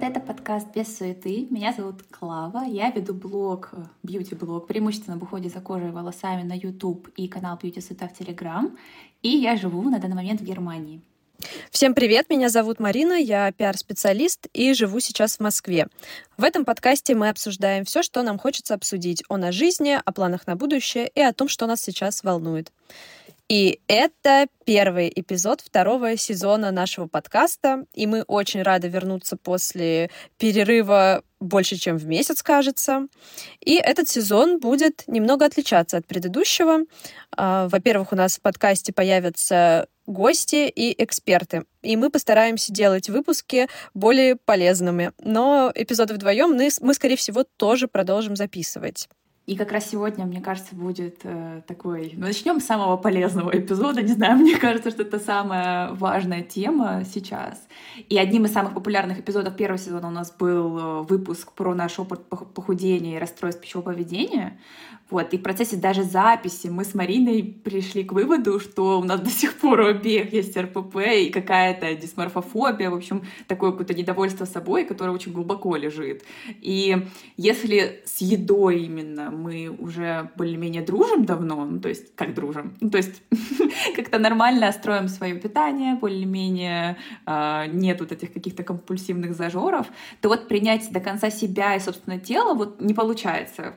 привет! Это подкаст «Без суеты». Меня зовут Клава. Я веду блог, бьюти-блог, преимущественно об уходе за кожей и волосами на YouTube и канал «Бьюти Суета» в Telegram. И я живу на данный момент в Германии. Всем привет, меня зовут Марина, я пиар-специалист и живу сейчас в Москве. В этом подкасте мы обсуждаем все, что нам хочется обсудить о жизни, о планах на будущее и о том, что нас сейчас волнует. И это первый эпизод второго сезона нашего подкаста, и мы очень рады вернуться после перерыва больше, чем в месяц, кажется. И этот сезон будет немного отличаться от предыдущего. А, во-первых, у нас в подкасте появятся гости и эксперты. И мы постараемся делать выпуски более полезными. Но эпизоды вдвоем мы, мы скорее всего, тоже продолжим записывать. И как раз сегодня, мне кажется, будет э, такой... Ну, начнем с самого полезного эпизода. Не знаю, мне кажется, что это самая важная тема сейчас. И одним из самых популярных эпизодов первого сезона у нас был э, выпуск про наш опыт похудения и расстройств пищевого поведения. Вот, и в процессе даже записи мы с Мариной пришли к выводу, что у нас до сих пор у обеих есть РПП и какая-то дисморфофобия, в общем, такое какое-то недовольство собой, которое очень глубоко лежит. И если с едой именно мы уже более-менее дружим давно, ну, то есть как дружим, ну, то есть как-то нормально строим свое питание, более-менее э, нет вот этих каких-то компульсивных зажоров, то вот принять до конца себя и собственное тело вот не получается.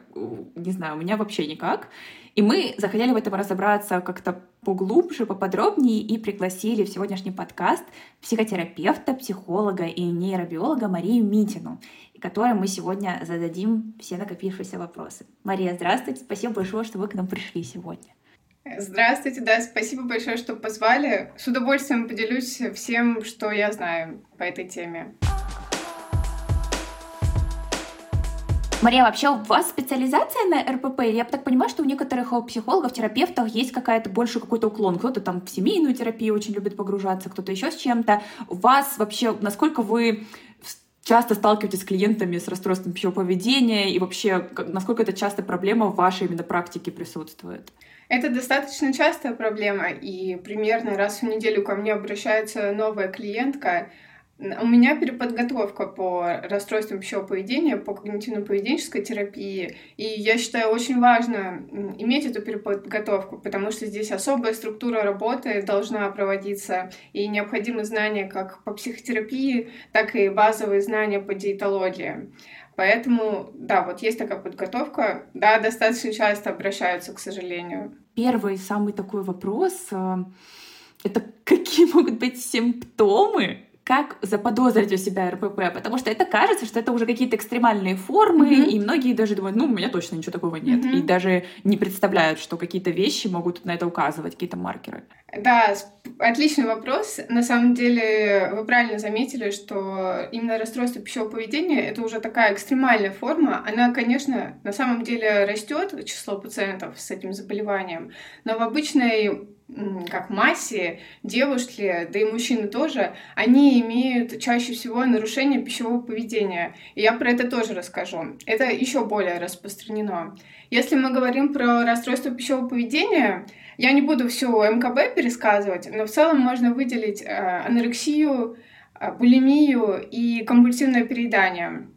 Не знаю, у меня вообще никак. И мы захотели в этом разобраться как-то поглубже, поподробнее и пригласили в сегодняшний подкаст психотерапевта, психолога и нейробиолога Марию Митину, которой мы сегодня зададим все накопившиеся вопросы. Мария, здравствуйте, спасибо большое, что вы к нам пришли сегодня. Здравствуйте, да, спасибо большое, что позвали. С удовольствием поделюсь всем, что я знаю по этой теме. Мария, вообще у вас специализация на РПП? Я так понимаю, что у некоторых психологов, терапевтов есть какая-то больше какой-то уклон. Кто-то там в семейную терапию очень любит погружаться, кто-то еще с чем-то. У вас вообще, насколько вы часто сталкиваетесь с клиентами с расстройством пищевого поведения и вообще насколько это часто проблема в вашей именно практике присутствует? Это достаточно частая проблема, и примерно раз в неделю ко мне обращается новая клиентка, у меня переподготовка по расстройствам пищевого поведения, по когнитивно-поведенческой терапии, и я считаю очень важно иметь эту переподготовку, потому что здесь особая структура работы должна проводиться, и необходимы знания как по психотерапии, так и базовые знания по диетологии. Поэтому, да, вот есть такая подготовка. Да, достаточно часто обращаются, к сожалению. Первый самый такой вопрос э, — это какие могут быть симптомы как заподозрить у себя РПП, потому что это кажется, что это уже какие-то экстремальные формы, mm-hmm. и многие даже думают, ну, у меня точно ничего такого нет, mm-hmm. и даже не представляют, что какие-то вещи могут на это указывать, какие-то маркеры. Да, отличный вопрос. На самом деле, вы правильно заметили, что именно расстройство пищевого поведения это уже такая экстремальная форма. Она, конечно, на самом деле растет число пациентов с этим заболеванием, но в обычной как массе, девушки, да и мужчины тоже, они имеют чаще всего нарушение пищевого поведения. И я про это тоже расскажу. Это еще более распространено. Если мы говорим про расстройство пищевого поведения, я не буду всю МКБ пересказывать, но в целом можно выделить э, анорексию, э, булимию и компульсивное переедание.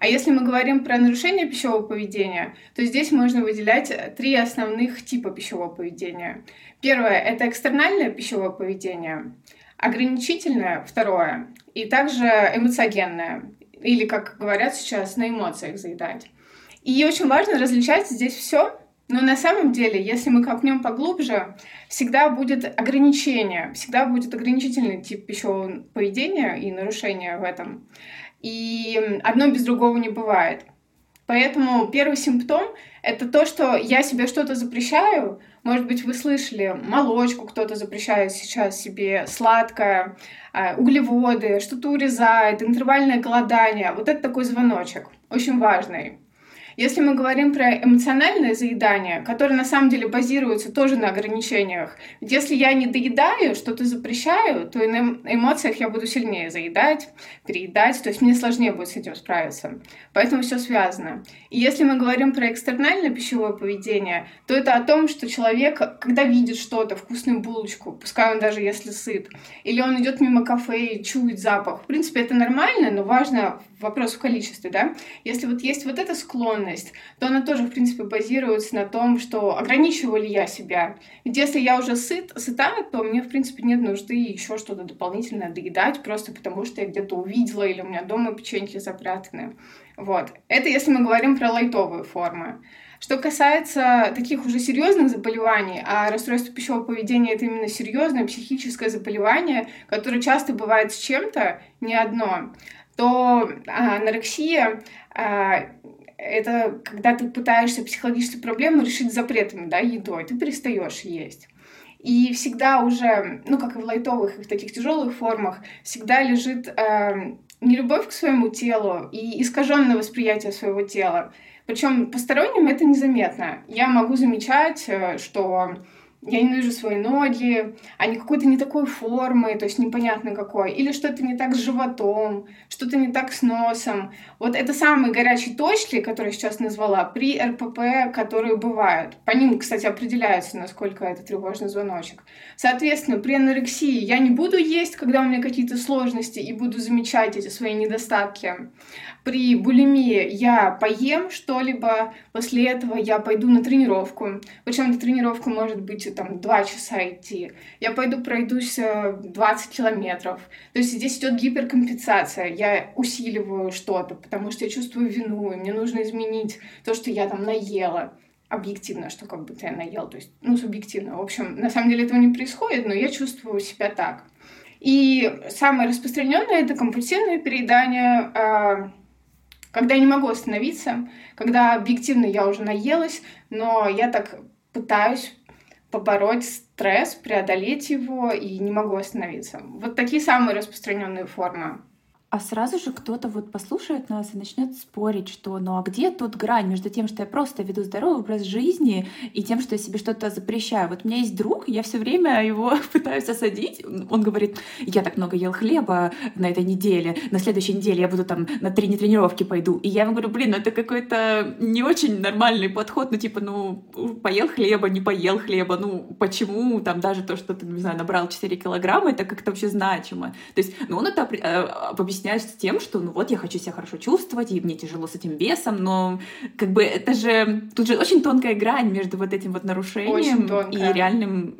А если мы говорим про нарушение пищевого поведения, то здесь можно выделять три основных типа пищевого поведения. Первое — это экстернальное пищевое поведение, ограничительное — второе, и также эмоциогенное, или, как говорят сейчас, на эмоциях заедать. И очень важно различать здесь все, но на самом деле, если мы копнем поглубже, всегда будет ограничение, всегда будет ограничительный тип пищевого поведения и нарушения в этом. И одно без другого не бывает. Поэтому первый симптом — это то, что я себе что-то запрещаю. Может быть, вы слышали, молочку кто-то запрещает сейчас себе, сладкое, а, углеводы, что-то урезает, интервальное голодание. Вот это такой звоночек, очень важный. Если мы говорим про эмоциональное заедание, которое на самом деле базируется тоже на ограничениях, если я не доедаю, что-то запрещаю, то на эмоциях я буду сильнее заедать, переедать, то есть мне сложнее будет с этим справиться. Поэтому все связано. И если мы говорим про экстернальное пищевое поведение, то это о том, что человек, когда видит что-то, вкусную булочку, пускай он даже если сыт, или он идет мимо кафе и чует запах, в принципе, это нормально, но важно вопрос в количестве, да? Если вот есть вот эта склонность, то она тоже, в принципе, базируется на том, что ограничиваю ли я себя. Ведь если я уже сыт, сыта, то мне, в принципе, нет нужды еще что-то дополнительное доедать, просто потому что я где-то увидела или у меня дома печеньки запрятаны. Вот. Это если мы говорим про лайтовые формы. Что касается таких уже серьезных заболеваний, а расстройство пищевого поведения это именно серьезное психическое заболевание, которое часто бывает с чем-то, не одно, то а, анорексия а, это когда ты пытаешься психологические проблемы решить запретами, да, едой, ты перестаешь есть. И всегда уже, ну, как и в лайтовых, и в таких тяжелых формах, всегда лежит э, нелюбовь к своему телу и искаженное восприятие своего тела. Причем посторонним это незаметно. Я могу замечать, э, что я ненавижу свои ноги, они какой-то не такой формы, то есть непонятно какой, или что-то не так с животом, что-то не так с носом. Вот это самые горячие точки, которые я сейчас назвала, при РПП, которые бывают. По ним, кстати, определяется, насколько это тревожный звоночек. Соответственно, при анорексии я не буду есть, когда у меня какие-то сложности, и буду замечать эти свои недостатки. При булимии я поем что-либо, после этого я пойду на тренировку. Причем эта тренировка может быть там два часа идти. Я пойду пройдусь 20 э, километров. То есть здесь идет гиперкомпенсация. Я усиливаю что-то, потому что я чувствую вину, и мне нужно изменить то, что я там наела объективно, что как будто я наел, то есть, ну, субъективно. В общем, на самом деле этого не происходит, но я чувствую себя так. И самое распространенное это компульсивное переедание, а, когда я не могу остановиться, когда объективно я уже наелась, но я так пытаюсь побороть стресс, преодолеть его и не могу остановиться. Вот такие самые распространенные формы а сразу же кто-то вот послушает нас и начнет спорить, что ну а где тут грань между тем, что я просто веду здоровый образ жизни и тем, что я себе что-то запрещаю. Вот у меня есть друг, я все время его пытаюсь осадить. Он говорит, я так много ел хлеба на этой неделе, на следующей неделе я буду там на три тренировки пойду. И я ему говорю, блин, ну это какой-то не очень нормальный подход, ну типа, ну поел хлеба, не поел хлеба, ну почему там даже то, что ты, не знаю, набрал 4 килограмма, это как-то вообще значимо. То есть, ну он это объясняет объясняешь тем, что ну вот я хочу себя хорошо чувствовать, и мне тяжело с этим весом, но как бы это же тут же очень тонкая грань между вот этим вот нарушением и реальным.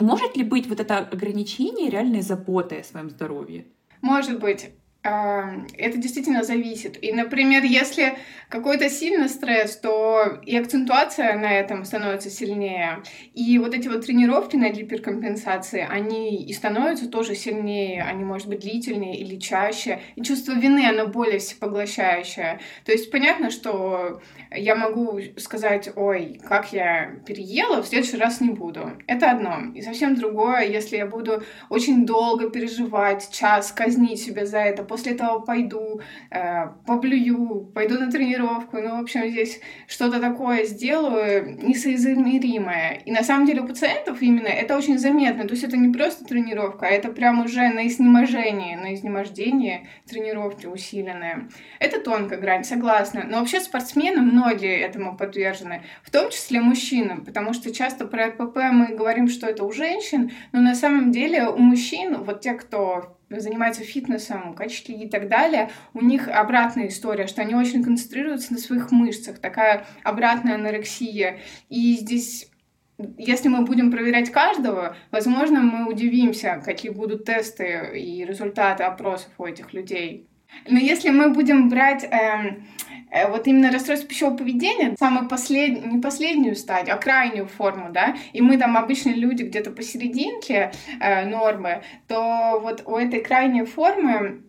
Может ли быть вот это ограничение реальной заботой о своем здоровье? Может быть. Это действительно зависит. И, например, если какой-то сильный стресс, то и акцентуация на этом становится сильнее. И вот эти вот тренировки на гиперкомпенсации, они и становятся тоже сильнее, они, может быть, длительнее или чаще. И чувство вины, оно более всепоглощающее. То есть понятно, что я могу сказать, ой, как я переела, в следующий раз не буду. Это одно. И совсем другое, если я буду очень долго переживать, час казнить себя за это, после этого пойду, э, поблюю, пойду на тренировку, ну, в общем, здесь что-то такое сделаю несоизмеримое. И на самом деле у пациентов именно это очень заметно, то есть это не просто тренировка, а это прям уже на изнеможении, на изнемождении тренировки усиленные. Это тонкая грань, согласна. Но вообще спортсмены, многие этому подвержены, в том числе мужчинам, потому что часто про РПП мы говорим, что это у женщин, но на самом деле у мужчин, вот те, кто занимаются фитнесом, качки и так далее, у них обратная история, что они очень концентрируются на своих мышцах, такая обратная анорексия. И здесь если мы будем проверять каждого, возможно, мы удивимся, какие будут тесты и результаты опросов у этих людей. Но если мы будем брать э, вот именно расстройство пищевого поведения, самую последнюю, не последнюю стадию, а крайнюю форму, да, и мы там обычные люди где-то посерединке э, нормы, то вот у этой крайней формы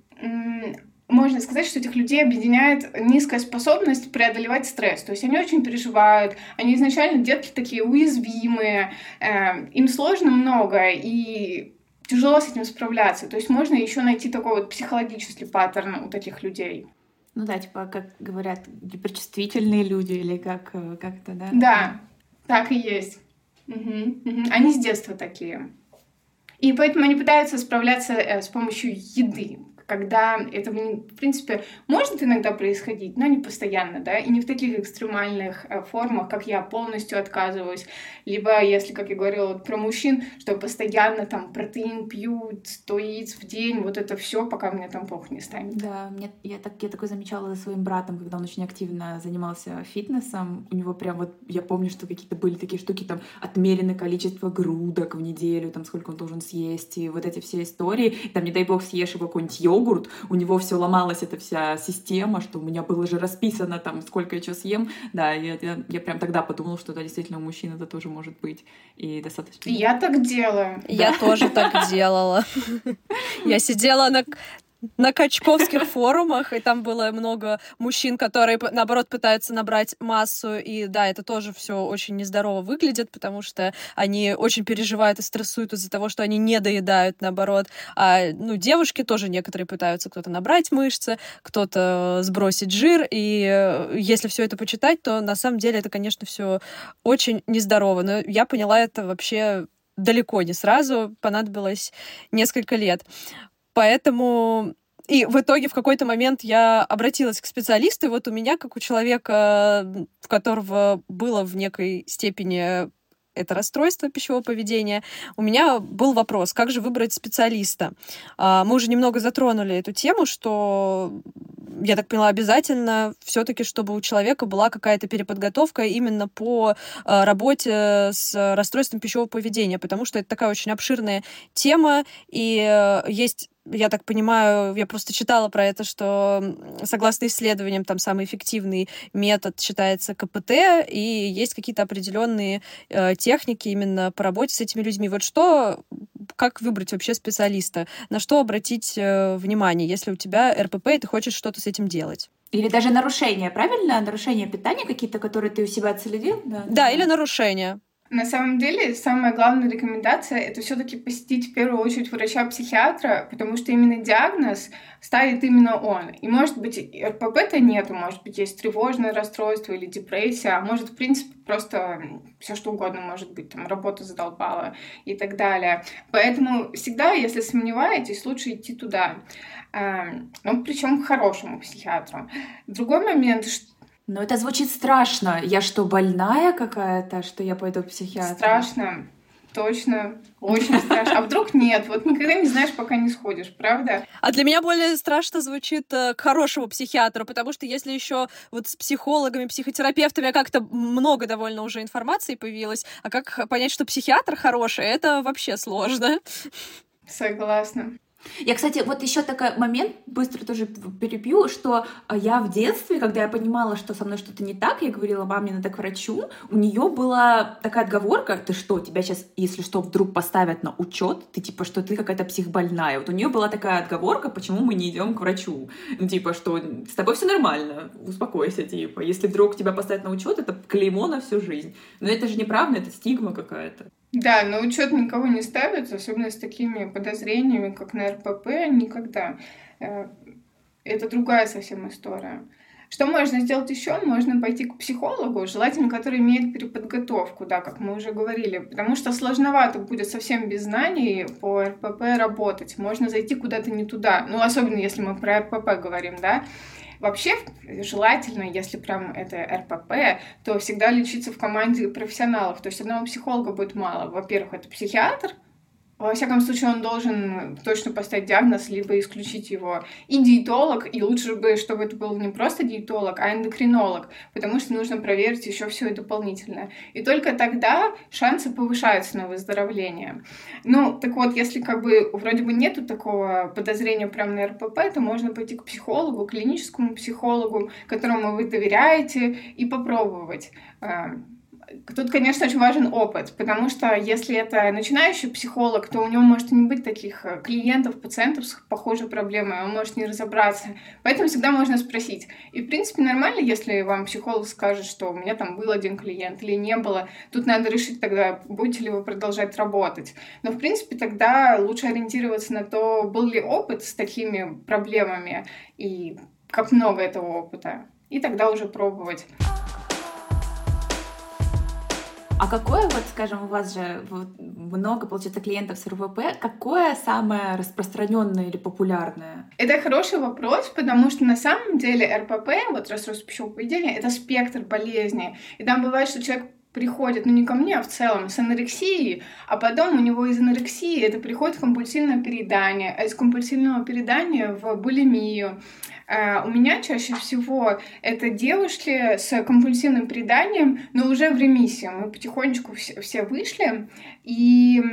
можно сказать, что этих людей объединяет низкая способность преодолевать стресс. То есть они очень переживают, они изначально детки такие уязвимые, э, им сложно много, и тяжело с этим справляться. То есть можно еще найти такой вот психологический паттерн у таких людей. Ну да, типа, как говорят, гиперчувствительные люди или как, э, как это, да? Да, так и есть. Угу, угу. Они с детства такие. И поэтому они пытаются справляться э, с помощью еды когда это, в принципе, может иногда происходить, но не постоянно, да, и не в таких экстремальных э, формах, как я полностью отказываюсь, либо, если, как я говорила вот про мужчин, что постоянно там протеин пьют, 100 яиц в день, вот это все, пока мне там плохо не станет. Да, мне, я, так, я такое замечала за своим братом, когда он очень активно занимался фитнесом, у него прям вот, я помню, что какие-то были такие штуки, там, отмеренное количество грудок в неделю, там, сколько он должен съесть, и вот эти все истории, там, не дай бог, съешь его какой-нибудь йогурт, йогурт, у него все ломалась эта вся система, что у меня было же расписано там, сколько я что съем. Да, я, я, я прям тогда подумала, что да, действительно у мужчин это тоже может быть. И достаточно... Я так делаю. Я тоже так делала. Я сидела на на качковских форумах, и там было много мужчин, которые, наоборот, пытаются набрать массу, и да, это тоже все очень нездорово выглядит, потому что они очень переживают и стрессуют из-за того, что они не доедают, наоборот. А, ну, девушки тоже некоторые пытаются кто-то набрать мышцы, кто-то сбросить жир, и э, если все это почитать, то на самом деле это, конечно, все очень нездорово. Но я поняла это вообще далеко не сразу, понадобилось несколько лет. Поэтому и в итоге в какой-то момент я обратилась к специалисту, и вот у меня, как у человека, у которого было в некой степени это расстройство пищевого поведения. У меня был вопрос, как же выбрать специалиста. А, мы уже немного затронули эту тему, что я так поняла, обязательно все-таки, чтобы у человека была какая-то переподготовка именно по а, работе с расстройством пищевого поведения, потому что это такая очень обширная тема, и э, есть я так понимаю, я просто читала про это, что согласно исследованиям, там самый эффективный метод считается КПТ, и есть какие-то определенные э, техники именно по работе с этими людьми. Вот что, как выбрать вообще специалиста? На что обратить э, внимание, если у тебя РПП, и ты хочешь что-то с этим делать? Или даже нарушения, правильно? Нарушения питания какие-то, которые ты у себя отследил? Да, да или нарушения. На самом деле, самая главная рекомендация — это все таки посетить в первую очередь врача-психиатра, потому что именно диагноз ставит именно он. И, может быть, РПП-то нету, может быть, есть тревожное расстройство или депрессия, а может, в принципе, просто все что угодно может быть, там, работа задолбала и так далее. Поэтому всегда, если сомневаетесь, лучше идти туда. Эм, ну, причем к хорошему психиатру. Другой момент, что но это звучит страшно. Я что, больная какая-то, что я пойду к психиатру? Страшно. Точно. Очень страшно. А вдруг нет? Вот никогда не знаешь, пока не сходишь, правда? А для меня более страшно звучит э, к хорошему психиатру, потому что если еще вот с психологами, психотерапевтами как-то много довольно уже информации появилось, а как понять, что психиатр хороший, это вообще сложно. Согласна. Я, кстати, вот еще такой момент, быстро тоже перебью, что а, я в детстве, когда я понимала, что со мной что-то не так, я говорила маме, надо к врачу, у нее была такая отговорка, ты что, тебя сейчас, если что, вдруг поставят на учет, ты типа, что ты какая-то психбольная. Вот у нее была такая отговорка, почему мы не идем к врачу. Ну, типа, что с тобой все нормально, успокойся, типа. Если вдруг тебя поставят на учет, это клеймо на всю жизнь. Но это же неправда, это стигма какая-то. Да, на учет никого не ставят, особенно с такими подозрениями, как на РПП, никогда. Э, это другая совсем история. Что можно сделать еще? Можно пойти к психологу, желательно, который имеет переподготовку, да, как мы уже говорили, потому что сложновато будет совсем без знаний по РПП работать. Можно зайти куда-то не туда, ну, особенно если мы про РПП говорим, да. Вообще, желательно, если прям это РПП, то всегда лечиться в команде профессионалов. То есть одного психолога будет мало. Во-первых, это психиатр, во всяком случае, он должен точно поставить диагноз, либо исключить его. И диетолог, и лучше бы, чтобы это был не просто диетолог, а эндокринолог, потому что нужно проверить еще все и дополнительно. И только тогда шансы повышаются на выздоровление. Ну, так вот, если как бы вроде бы нету такого подозрения прямо на РПП, то можно пойти к психологу, клиническому психологу, которому вы доверяете, и попробовать а, Тут, конечно, очень важен опыт, потому что если это начинающий психолог, то у него может не быть таких э, клиентов, пациентов с похожей проблемой, он может не разобраться. Поэтому всегда можно спросить. И, в принципе, нормально, если вам психолог скажет, что у меня там был один клиент или не было. Тут надо решить тогда, будете ли вы продолжать работать. Но, в принципе, тогда лучше ориентироваться на то, был ли опыт с такими проблемами и как много этого опыта, и тогда уже пробовать. А какое, вот, скажем, у вас же много, получается, клиентов с РВП, какое самое распространенное или популярное? Это хороший вопрос, потому что на самом деле РПП, вот расстройство пищевого поведения, это спектр болезней. И там бывает, что человек приходит, ну не ко мне, а в целом, с анорексией, а потом у него из анорексии это приходит компульсивное переедание, а из компульсивного переедания в булимию, Uh, у меня чаще всего это девушки с компульсивным преданием, но уже в ремиссии. Мы потихонечку все вышли, и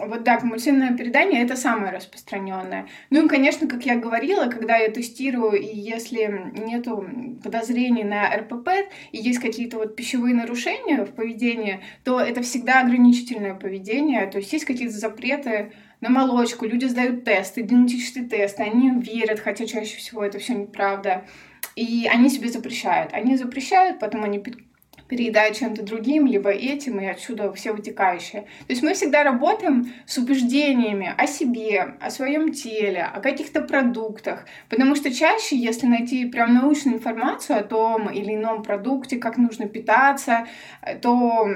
вот да, компульсивное передание это самое распространенное. Ну и, конечно, как я говорила, когда я тестирую, и если нету подозрений на РПП, и есть какие-то вот пищевые нарушения в поведении, то это всегда ограничительное поведение, то есть есть какие-то запреты на молочку, люди сдают тесты, генетические тесты, они верят, хотя чаще всего это все неправда. И они себе запрещают. Они запрещают, потом они переедают чем-то другим, либо этим, и отсюда все вытекающее. То есть мы всегда работаем с убеждениями о себе, о своем теле, о каких-то продуктах, потому что чаще, если найти прям научную информацию о том или ином продукте, как нужно питаться, то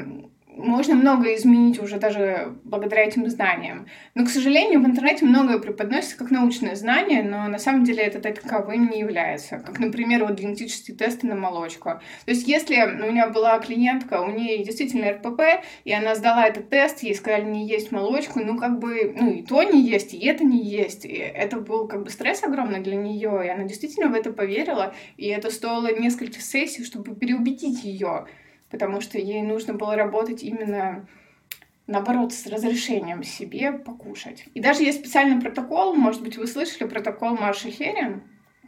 можно многое изменить уже даже благодаря этим знаниям. Но, к сожалению, в интернете многое преподносится как научное знание, но на самом деле это таковым не является. Как, например, вот генетические тесты на молочку. То есть, если у меня была клиентка, у нее действительно РПП, и она сдала этот тест, ей сказали не есть молочку, ну, как бы, ну, и то не есть, и это не есть. И это был как бы стресс огромный для нее, и она действительно в это поверила, и это стоило несколько сессий, чтобы переубедить ее потому что ей нужно было работать именно наоборот, с разрешением себе покушать. И даже есть специальный протокол, может быть, вы слышали протокол Марши Херин,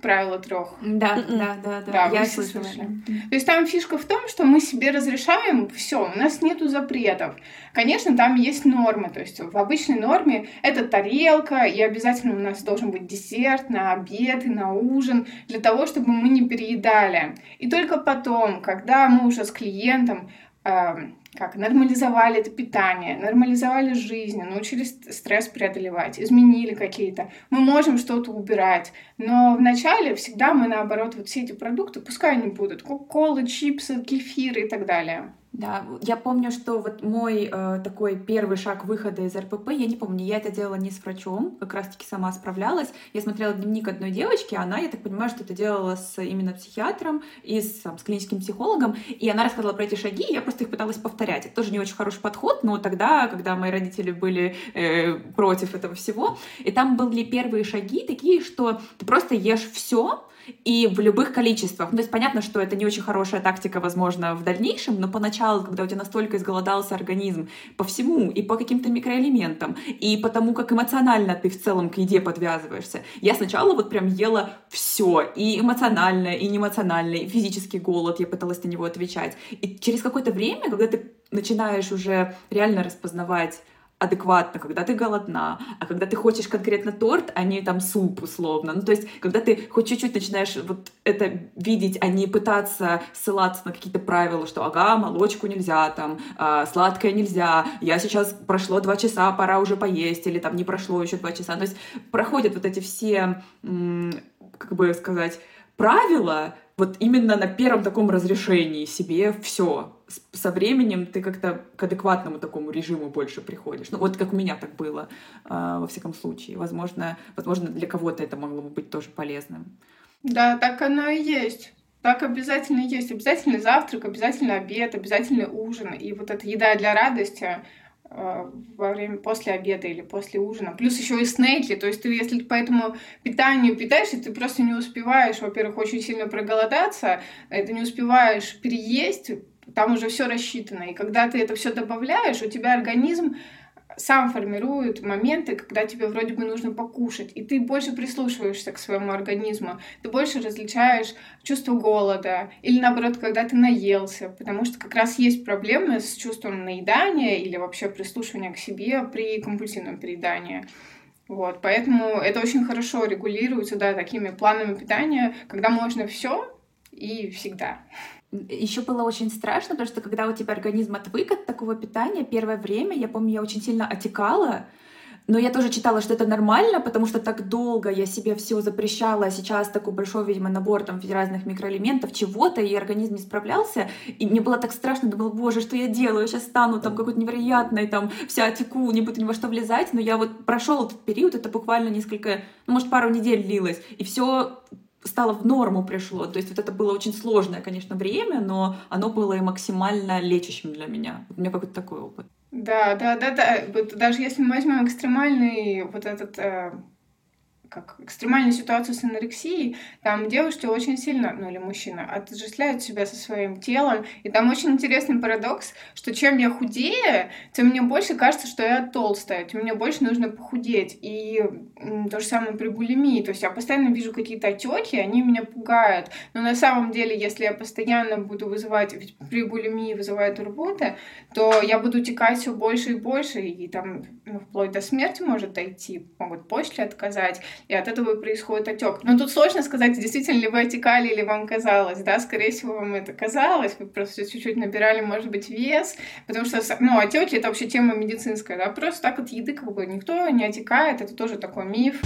правило трех. Да, м-м. да, да, да. Да, я слышала. То есть там фишка в том, что мы себе разрешаем все, у нас нету запретов. Конечно, там есть нормы, то есть в обычной норме это тарелка, и обязательно у нас должен быть десерт на обед и на ужин, для того, чтобы мы не переедали. И только потом, когда мы уже с клиентом э, как нормализовали это питание, нормализовали жизнь, научились стресс преодолевать, изменили какие-то. Мы можем что-то убирать, но вначале всегда мы наоборот вот все эти продукты, пускай они будут, кока-колы, чипсы, кефиры и так далее. Да, я помню, что вот мой э, такой первый шаг выхода из РПП, я не помню, я это делала не с врачом, как раз-таки сама справлялась. Я смотрела дневник одной девочки, она, я так понимаю, что это делала с именно психиатром и с, там, с клиническим психологом, и она рассказывала про эти шаги, и я просто их пыталась повторять. Это тоже не очень хороший подход, но тогда, когда мои родители были э, против этого всего, и там были первые шаги такие, что ты просто ешь все, и в любых количествах. Ну, то есть понятно, что это не очень хорошая тактика, возможно, в дальнейшем, но поначалу, когда у тебя настолько изголодался организм по всему, и по каким-то микроэлементам, и по тому, как эмоционально ты в целом к еде подвязываешься, я сначала вот прям ела все, и эмоционально, и неэмоционально, и физический голод, я пыталась на него отвечать. И через какое-то время, когда ты начинаешь уже реально распознавать адекватно, когда ты голодна, а когда ты хочешь конкретно торт, а не там суп условно. Ну, то есть, когда ты хоть чуть-чуть начинаешь вот это видеть, а не пытаться ссылаться на какие-то правила, что ага, молочку нельзя, там, э, сладкое нельзя, я сейчас прошло два часа, пора уже поесть, или там не прошло еще два часа. То есть проходят вот эти все, как бы сказать, правила, вот именно на первом таком разрешении себе все. Со временем ты как-то к адекватному такому режиму больше приходишь. Ну вот как у меня так было, э, во всяком случае. Возможно, возможно для кого-то это могло бы быть тоже полезным. Да, так оно и есть. Так обязательно есть. Обязательно завтрак, обязательно обед, обязательно ужин. И вот эта еда для радости, Э, во время после обеда или после ужина. Плюс еще и снеки, то есть ты, если по этому питанию питаешься, ты просто не успеваешь, во-первых, очень сильно проголодаться, ты не успеваешь переесть, там уже все рассчитано. И когда ты это все добавляешь, у тебя организм сам формирует моменты, когда тебе вроде бы нужно покушать, и ты больше прислушиваешься к своему организму, ты больше различаешь чувство голода, или наоборот, когда ты наелся, потому что как раз есть проблемы с чувством наедания или вообще прислушивания к себе при компульсивном переедании. Вот, поэтому это очень хорошо регулируется, да, такими планами питания, когда можно все и всегда. Еще было очень страшно, потому что когда у тебя организм отвык от такого питания, первое время, я помню, я очень сильно отекала, Но я тоже читала, что это нормально, потому что так долго я себе все запрещала, а сейчас такой большой, видимо, набор там разных микроэлементов, чего-то, и организм не справлялся. И мне было так страшно, думала, боже, что я делаю? Сейчас стану там какой-то невероятной, там вся теку, не буду ни во что влезать. Но я вот прошел этот период, это буквально несколько, ну, может, пару недель длилось, и все стало в норму пришло. То есть вот это было очень сложное, конечно, время, но оно было и максимально лечащим для меня. У меня какой-то такой опыт. Да, да, да, да. Вот даже если мы возьмем экстремальный вот этот э, как экстремальную ситуацию с анорексией, там девушки очень сильно, ну или мужчина, отождествляют себя со своим телом. И там очень интересный парадокс, что чем я худее, тем мне больше кажется, что я толстая, тем мне больше нужно похудеть. И то же самое при булимии. То есть я постоянно вижу какие-то отеки, они меня пугают. Но на самом деле, если я постоянно буду вызывать, ведь при булимии вызывает рвоты, то я буду текать все больше и больше, и там ну, вплоть до смерти может дойти, могут почки отказать и от этого происходит отек. Но тут сложно сказать, действительно ли вы отекали или вам казалось, да, скорее всего, вам это казалось, вы просто чуть-чуть набирали, может быть, вес, потому что, ну, отеки — это вообще тема медицинская, да, просто так от еды как бы никто не отекает, это тоже такой миф.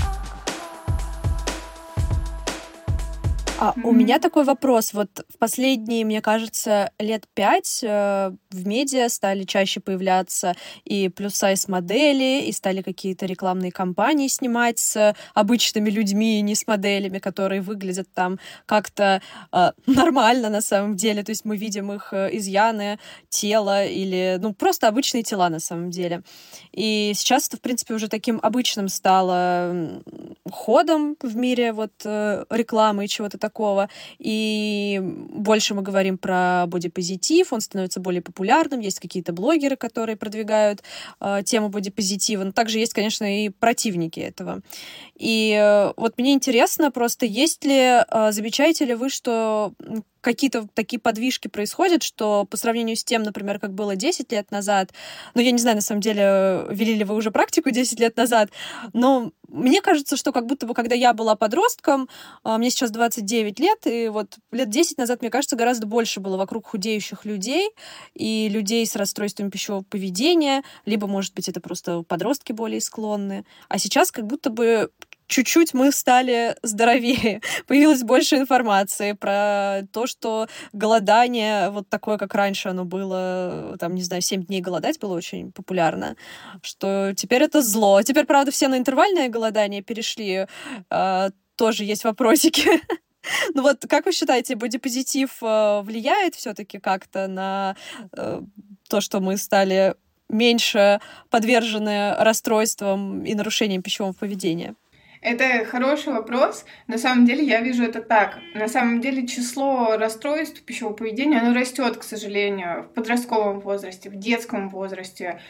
А mm-hmm. у меня такой вопрос. Вот в последние, мне кажется, лет пять э, в медиа стали чаще появляться и плюс-сайз модели, и стали какие-то рекламные кампании снимать с обычными людьми, не с моделями, которые выглядят там как-то э, нормально на самом деле. То есть мы видим их э, изъяны тела или, ну, просто обычные тела на самом деле. И сейчас это, в принципе, уже таким обычным стало ходом в мире вот э, рекламы и чего-то такого такого. И больше мы говорим про бодипозитив, он становится более популярным. Есть какие-то блогеры, которые продвигают э, тему бодипозитива. Но также есть, конечно, и противники этого. И э, вот мне интересно просто, есть ли, э, замечаете ли вы, что какие-то такие подвижки происходят, что по сравнению с тем, например, как было 10 лет назад, ну, я не знаю, на самом деле, вели ли вы уже практику 10 лет назад, но мне кажется, что как будто бы, когда я была подростком, а, мне сейчас 29 лет, и вот лет 10 назад, мне кажется, гораздо больше было вокруг худеющих людей и людей с расстройством пищевого поведения, либо, может быть, это просто подростки более склонны. А сейчас как будто бы чуть-чуть мы стали здоровее. Появилось больше информации про то, что голодание вот такое, как раньше оно было, там, не знаю, 7 дней голодать было очень популярно, что теперь это зло. Теперь, правда, все на интервальное голодание перешли. А, тоже есть вопросики. Ну вот, как вы считаете, бодипозитив э, влияет все-таки как-то на э, то, что мы стали меньше подвержены расстройствам и нарушениям пищевого поведения? Это хороший вопрос. На самом деле я вижу это так. На самом деле число расстройств пищевого поведения, оно растет, к сожалению, в подростковом возрасте, в детском возрасте.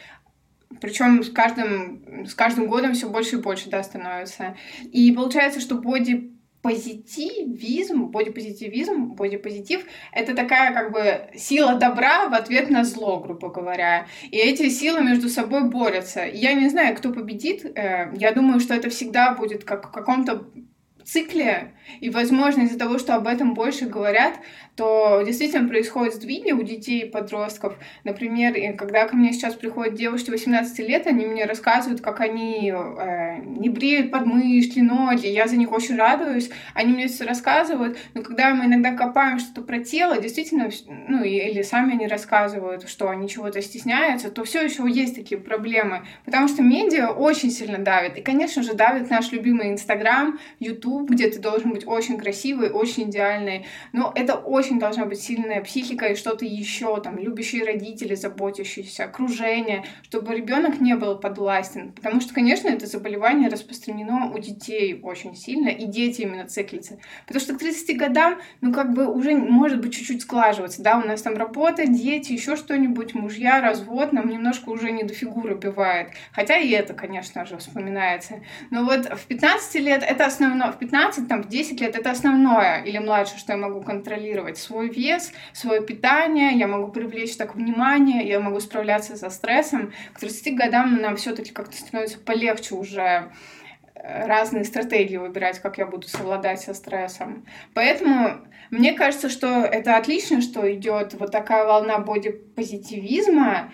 Причем с каждым, с каждым годом все больше и больше да, становится. И получается, что боди позитивизм, бодипозитивизм, бодипозитив — это такая как бы сила добра в ответ на зло, грубо говоря. И эти силы между собой борются. Я не знаю, кто победит. Э, я думаю, что это всегда будет как в каком-то цикле, и, возможно, из-за того, что об этом больше говорят, то действительно происходят сдвиги у детей и подростков. Например, когда ко мне сейчас приходят девушки 18 лет, они мне рассказывают, как они э, не бреют подмышки, ноги, я за них очень радуюсь, они мне все рассказывают, но когда мы иногда копаем что-то про тело, действительно, ну, или сами они рассказывают, что они чего-то стесняются, то все еще есть такие проблемы, потому что медиа очень сильно давит, и, конечно же, давит наш любимый Инстаграм, Ютуб, где ты должен быть очень красивый, очень идеальный, но это очень должна быть сильная психика и что-то еще, там, любящие родители, заботящиеся, окружение, чтобы ребенок не был подвластен. Потому что, конечно, это заболевание распространено у детей очень сильно, и дети именно циклятся. Потому что к 30 годам, ну, как бы уже может быть чуть-чуть склаживаться, да, у нас там работа, дети, еще что-нибудь, мужья, развод, нам немножко уже не до фигуры бивает. Хотя и это, конечно же, вспоминается. Но вот в 15 лет это основное, в 15, там, в 10 лет это основное или младше, что я могу контролировать свой вес, свое питание, я могу привлечь так внимание, я могу справляться со стрессом. К 30 годам нам все-таки как-то становится полегче уже э, разные стратегии выбирать, как я буду совладать со стрессом. Поэтому мне кажется, что это отлично, что идет вот такая волна бодипозитивизма,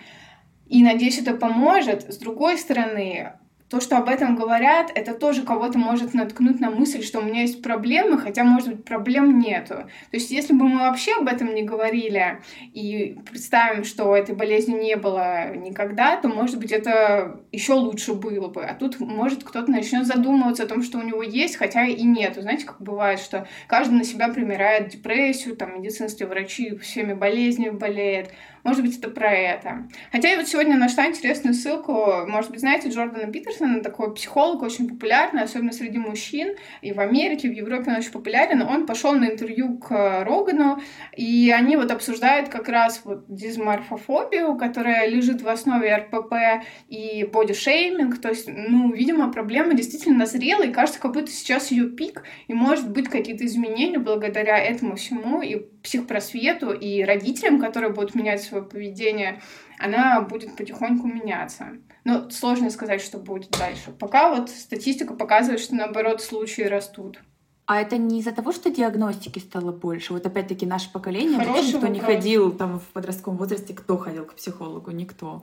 и надеюсь, это поможет. С другой стороны, то, что об этом говорят, это тоже кого-то может наткнуть на мысль, что у меня есть проблемы, хотя, может быть, проблем нету. То есть, если бы мы вообще об этом не говорили и представим, что этой болезни не было никогда, то, может быть, это еще лучше было бы. А тут, может, кто-то начнет задумываться о том, что у него есть, хотя и нет. Знаете, как бывает, что каждый на себя примеряет депрессию, там, медицинские врачи всеми болезнями болеют. Может быть, это про это. Хотя я вот сегодня нашла интересную ссылку. Может быть, знаете, Джордана Питерсона, такой психолог, очень популярный, особенно среди мужчин. И в Америке, и в Европе он очень популярен. Он пошел на интервью к Рогану, и они вот обсуждают как раз вот дисморфофобию, которая лежит в основе РПП и бодишейминг. То есть, ну, видимо, проблема действительно назрела, и кажется, как будто сейчас ее пик, и может быть какие-то изменения благодаря этому всему, и психпросвету, и родителям, которые будут менять свое поведение, она будет потихоньку меняться. Но сложно сказать, что будет дальше. Пока вот статистика показывает, что наоборот случаи растут. А это не из-за того, что диагностики стало больше? Вот опять-таки наше поколение, Хороший кто не ходил там в подростковом возрасте, кто ходил к психологу? Никто.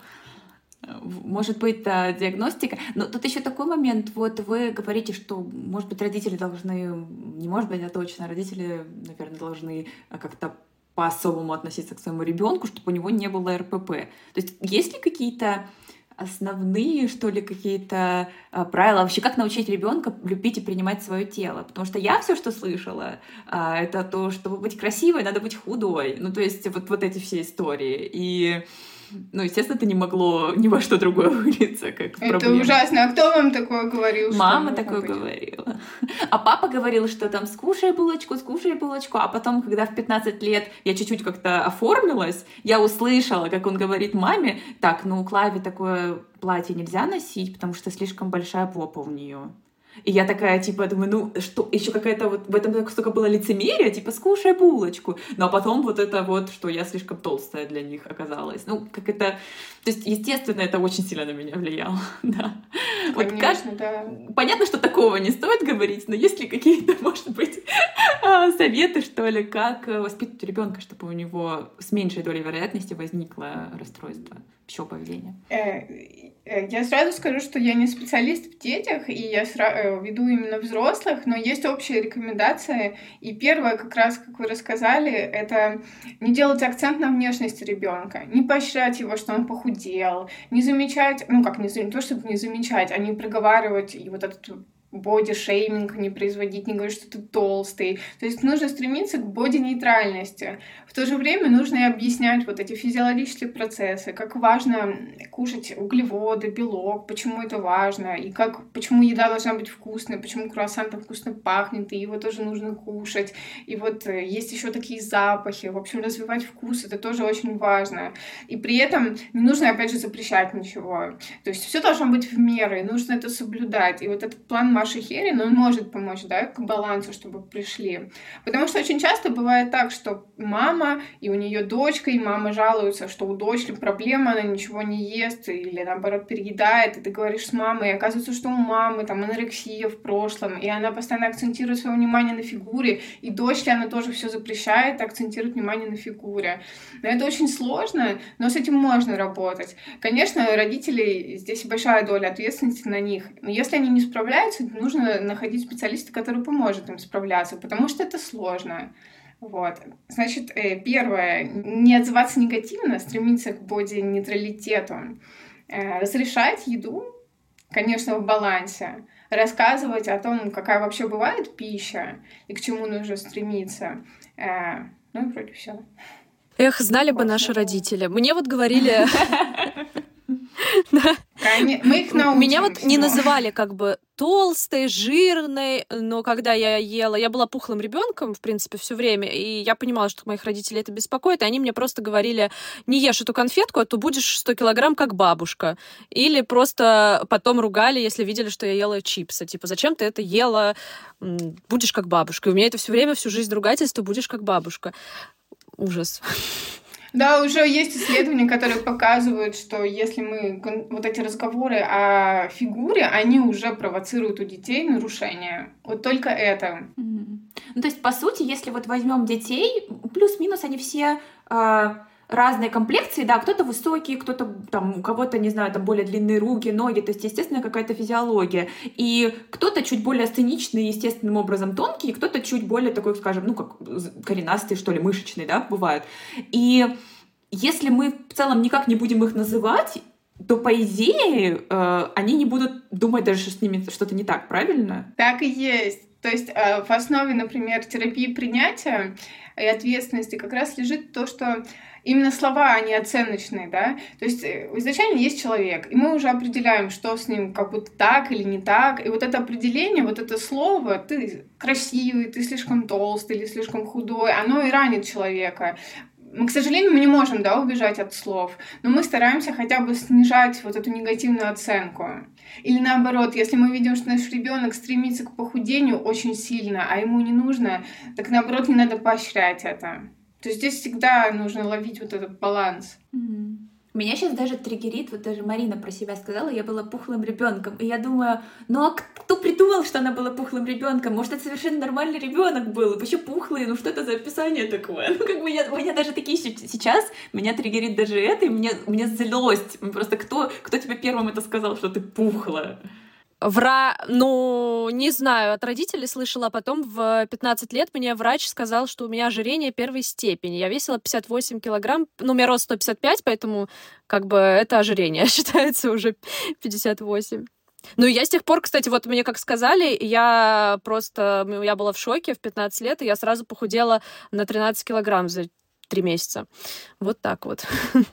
Может быть, диагностика. Но тут еще такой момент. Вот вы говорите, что, может быть, родители должны, не может быть, а точно, родители, наверное, должны как-то по-особому относиться к своему ребенку, чтобы у него не было РПП. То есть есть ли какие-то основные, что ли, какие-то а, правила вообще, как научить ребенка любить и принимать свое тело. Потому что я все, что слышала, а, это то, чтобы быть красивой, надо быть худой. Ну, то есть вот, вот эти все истории. И ну, естественно, это не могло ни во что другое вылиться, как Это проблема. ужасно. А кто вам такое говорил? Мама такое быть? говорила. А папа говорил, что там скушай булочку, скушай булочку. А потом, когда в 15 лет я чуть-чуть как-то оформилась, я услышала, как он говорит маме, так, ну, Клаве такое платье нельзя носить, потому что слишком большая попа у нее. И я такая, типа, думаю, ну, что, еще какая-то вот, в этом столько было лицемерия, типа, скушай булочку. Ну, а потом вот это вот, что я слишком толстая для них оказалась. Ну, как это... То есть, естественно, это очень сильно на меня влияло, да. Конечно, вот как... да. Понятно, что такого не стоит говорить, но есть ли какие-то, может быть, а, советы, что ли, как воспитывать ребенка, чтобы у него с меньшей долей вероятности возникло расстройство пищевого поведения? Э, Э, я сразу скажу, что я не специалист в детях, и я э, веду именно взрослых, но есть общие рекомендации. И первое, как раз, как вы рассказали, это не делать акцент на внешности ребенка, не поощрять его, что он похудел, не замечать, ну как не, не то, чтобы не замечать, а не проговаривать и вот этот боди-шейминг не производить, не говорить, что ты толстый. То есть нужно стремиться к боди-нейтральности. В то же время нужно и объяснять вот эти физиологические процессы, как важно кушать углеводы, белок, почему это важно, и как, почему еда должна быть вкусной, почему круассан так вкусно пахнет, и его тоже нужно кушать. И вот э, есть еще такие запахи. В общем, развивать вкус — это тоже очень важно. И при этом не нужно, опять же, запрещать ничего. То есть все должно быть в меру, нужно это соблюдать. И вот этот план Маши Херин, он может помочь, да, к балансу, чтобы пришли. Потому что очень часто бывает так, что мама и у нее дочка, и мама жалуется, что у дочки проблема, она ничего не ест, или наоборот переедает, и ты говоришь с мамой, и оказывается, что у мамы там анорексия в прошлом, и она постоянно акцентирует свое внимание на фигуре, и дочке она тоже все запрещает, акцентирует внимание на фигуре. Но это очень сложно, но с этим можно работать. Конечно, родители, здесь большая доля ответственности на них, но если они не справляются, нужно находить специалиста, который поможет им справляться, потому что это сложно. Вот. Значит, э, первое, не отзываться негативно, стремиться к боди-нейтралитету, э, разрешать еду, конечно, в балансе, рассказывать о том, какая вообще бывает пища и к чему нужно стремиться. Э, ну и вроде все. Эх, знали бы наши родители. Мне вот говорили... Мы их научим. Меня вот не называли как бы толстой, жирной, но когда я ела, я была пухлым ребенком, в принципе, все время, и я понимала, что моих родителей это беспокоит, и они мне просто говорили, не ешь эту конфетку, а то будешь 100 килограмм как бабушка. Или просто потом ругали, если видели, что я ела чипсы. Типа, зачем ты это ела? Будешь как бабушка. И у меня это все время, всю жизнь ругательство, будешь как бабушка. Ужас. Да, уже есть исследования, которые показывают, что если мы вот эти разговоры о фигуре, они уже провоцируют у детей нарушения. Вот только это. Ну, то есть, по сути, если вот возьмем детей, плюс-минус они все э, разные комплекции, да, кто-то высокий, кто-то там, у кого-то, не знаю, там более длинные руки, ноги, то есть, естественно, какая-то физиология. И кто-то чуть более сценичный, естественным образом тонкий, кто-то чуть более такой, скажем, ну, как коренастый, что ли, мышечный, да, бывает. И если мы в целом никак не будем их называть, то по идее э, они не будут думать даже, что с ними что-то не так, правильно? Так и есть. То есть э, в основе, например, терапии принятия и ответственности как раз лежит то, что именно слова, они оценочные, да, то есть э, изначально есть человек, и мы уже определяем, что с ним как будто так или не так, и вот это определение, вот это слово, ты красивый, ты слишком толстый или слишком худой, оно и ранит человека. Мы, к сожалению, мы не можем, да, убежать от слов, но мы стараемся хотя бы снижать вот эту негативную оценку. Или наоборот, если мы видим, что наш ребенок стремится к похудению очень сильно, а ему не нужно, так наоборот, не надо поощрять это. То есть здесь всегда нужно ловить вот этот баланс. Mm-hmm. Меня сейчас даже триггерит, вот даже Марина про себя сказала, я была пухлым ребенком. И я думаю, ну а кто придумал, что она была пухлым ребенком? Может, это совершенно нормальный ребенок был? Вообще пухлый, ну что это за описание такое? Ну, как бы я, у меня даже такие сейчас, меня триггерит даже это, и мне, мне злость. Просто кто, кто тебе первым это сказал, что ты пухлая? Вра... Ну, не знаю, от родителей слышала, а потом в 15 лет мне врач сказал, что у меня ожирение первой степени. Я весила 58 килограмм, ну, у меня рост 155, поэтому как бы это ожирение считается уже 58. Ну, я с тех пор, кстати, вот мне как сказали, я просто, я была в шоке в 15 лет, и я сразу похудела на 13 килограмм за 3 месяца. Вот так вот.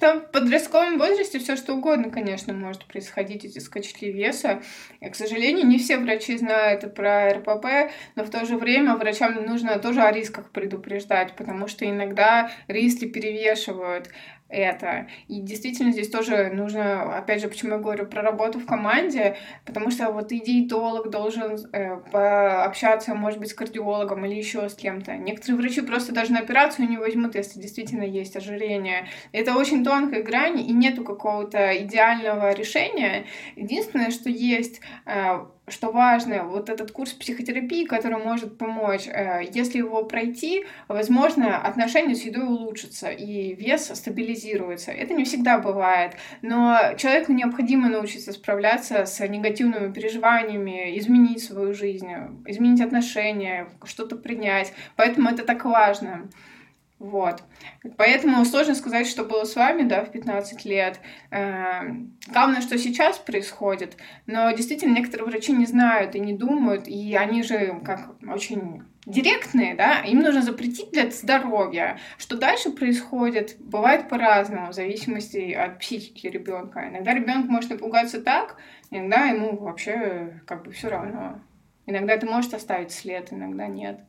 Там в подростковом возрасте все что угодно, конечно, может происходить, эти скачки веса. И, к сожалению, не все врачи знают про РПП, но в то же время врачам нужно тоже о рисках предупреждать, потому что иногда риски перевешивают это. И действительно здесь тоже нужно, опять же, почему я говорю про работу в команде, потому что вот диетолог должен э, пообщаться, может быть, с кардиологом или еще с кем-то. Некоторые врачи просто даже на операцию не возьмут, если действительно есть ожирение. Это очень тонкая грань, и нету какого-то идеального решения. Единственное, что есть э, что важно, вот этот курс психотерапии, который может помочь, э, если его пройти, возможно, отношения с едой улучшатся и вес стабилизируется. Это не всегда бывает, но человеку необходимо научиться справляться с негативными переживаниями, изменить свою жизнь, изменить отношения, что-то принять. Поэтому это так важно. Вот. Поэтому сложно сказать, что было с вами, да, в 15 лет. Эм, главное, что сейчас происходит. Но действительно, некоторые врачи не знают и не думают, и они же как очень директные, да, им нужно запретить для здоровья. Что дальше происходит, бывает по-разному, в зависимости от психики ребенка. Иногда ребенок может напугаться так, иногда ему вообще как бы все равно. Иногда это может оставить след, иногда нет.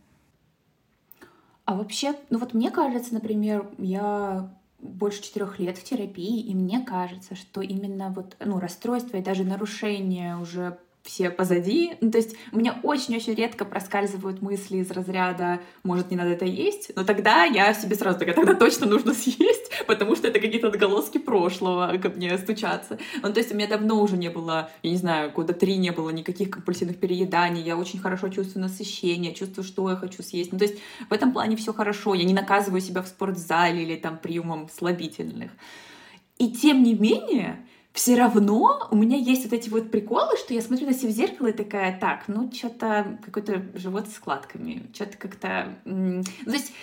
А вообще, ну вот мне кажется, например, я больше четырех лет в терапии, и мне кажется, что именно вот, ну, расстройство и даже нарушение уже все позади. Ну, то есть у меня очень-очень редко проскальзывают мысли из разряда «может, не надо это есть?», но тогда я себе сразу такая «тогда точно нужно съесть», потому что это какие-то отголоски прошлого ко мне стучатся. Ну, то есть у меня давно уже не было, я не знаю, года три не было никаких компульсивных перееданий, я очень хорошо чувствую насыщение, чувствую, что я хочу съесть. Ну, то есть в этом плане все хорошо, я не наказываю себя в спортзале или там приемом слабительных. И тем не менее, все равно у меня есть вот эти вот приколы, что я смотрю на себя в зеркало и такая, так, ну, что-то какой-то живот с складками, что-то как-то... Ну, то есть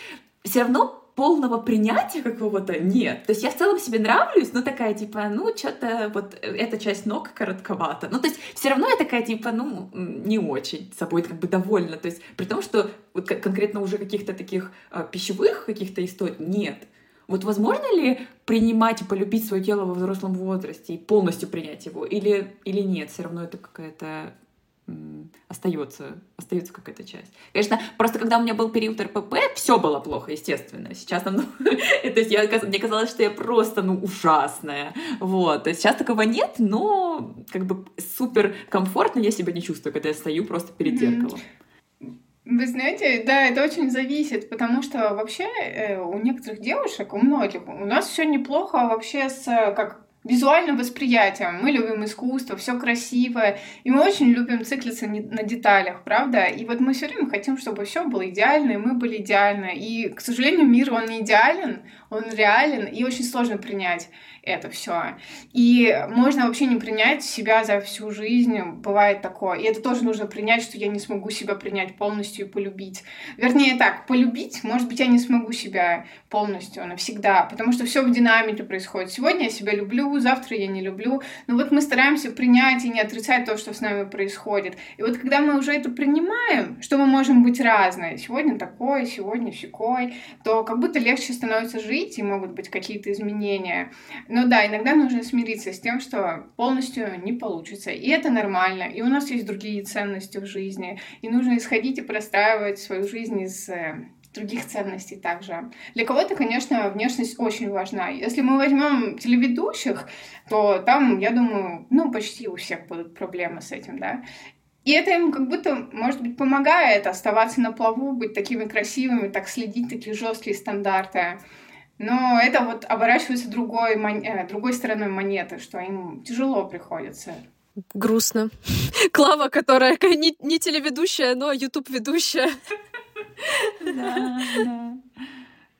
все равно полного принятия какого-то нет. То есть я в целом себе нравлюсь, но такая типа, ну, что-то вот эта часть ног коротковата. Ну, то есть все равно я такая типа, ну, не очень собой как бы довольна. То есть при том, что вот конкретно уже каких-то таких а, пищевых каких-то историй нет. Вот возможно ли принимать и полюбить свое тело во взрослом возрасте и полностью принять его? Или, или нет, все равно это какая-то остается, остается какая-то часть. Конечно, просто когда у меня был период РПП, все было плохо, естественно. Сейчас нам, ну, то есть я, мне казалось, что я просто, ну, ужасная. Вот. Сейчас такого нет, но как бы супер комфортно я себя не чувствую, когда я стою просто перед зеркалом. Вы знаете, да, это очень зависит, потому что вообще э, у некоторых девушек, у многих, у нас все неплохо вообще с как визуальным восприятием. Мы любим искусство, все красивое, и мы очень любим циклиться на деталях, правда? И вот мы все время хотим, чтобы все было идеально, и мы были идеальны. И, к сожалению, мир, он не идеален, он реален, и очень сложно принять это все. И можно вообще не принять себя за всю жизнь, бывает такое. И это тоже нужно принять, что я не смогу себя принять полностью и полюбить. Вернее так, полюбить, может быть, я не смогу себя полностью навсегда, потому что все в динамике происходит. Сегодня я себя люблю, завтра я не люблю. Но вот мы стараемся принять и не отрицать то, что с нами происходит. И вот когда мы уже это принимаем, что мы можем быть разные, сегодня такой, сегодня щекой, то как будто легче становится жить, и могут быть какие-то изменения. Но да, иногда нужно смириться с тем, что полностью не получится. И это нормально. И у нас есть другие ценности в жизни. И нужно исходить и простраивать свою жизнь из э, других ценностей также. Для кого-то, конечно, внешность очень важна. Если мы возьмем телеведущих, то там, я думаю, ну, почти у всех будут проблемы с этим, да. И это им как будто, может быть, помогает оставаться на плаву, быть такими красивыми, так следить такие жесткие стандарты. Но это вот оборачивается другой, э, другой стороной монеты, что им тяжело приходится. Грустно. Клава, которая не, не телеведущая, но YouTube-ведущая. Да, да.